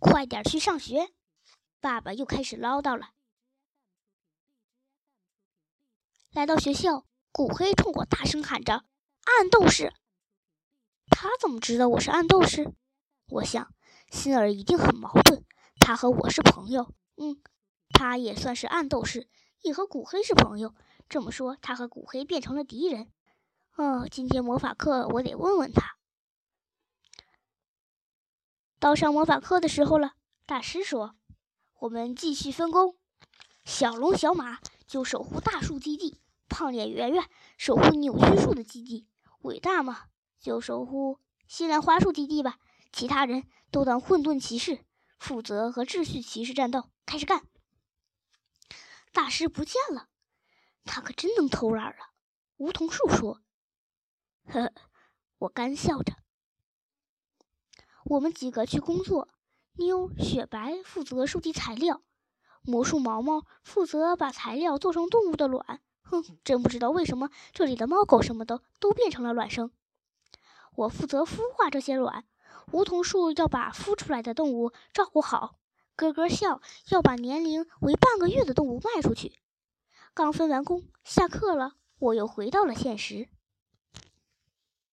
快点去上学！爸爸又开始唠叨了。来到学校，古黑冲我大声喊着：“暗斗士！”他怎么知道我是暗斗士？我想，心儿一定很矛盾。他和我是朋友，嗯，他也算是暗斗士，也和古黑是朋友。这么说，他和古黑变成了敌人。哦，今天魔法课我得问问他。到上魔法课的时候了，大师说：“我们继续分工，小龙、小马就守护大树基地，胖脸圆圆守护扭曲树的基地，伟大嘛就守护西兰花树基地吧。其他人都当混沌骑士，负责和秩序骑士战斗。开始干！”大师不见了，他可真能偷懒啊！梧桐树说：“呵呵。”我干笑着。我们几个去工作，妞、雪白负责收集材料，魔术毛毛负责把材料做成动物的卵。哼，真不知道为什么这里的猫狗什么的都变成了卵生。我负责孵化这些卵，梧桐树要把孵出来的动物照顾好，咯咯笑要把年龄为半个月的动物卖出去。刚分完工，下课了，我又回到了现实。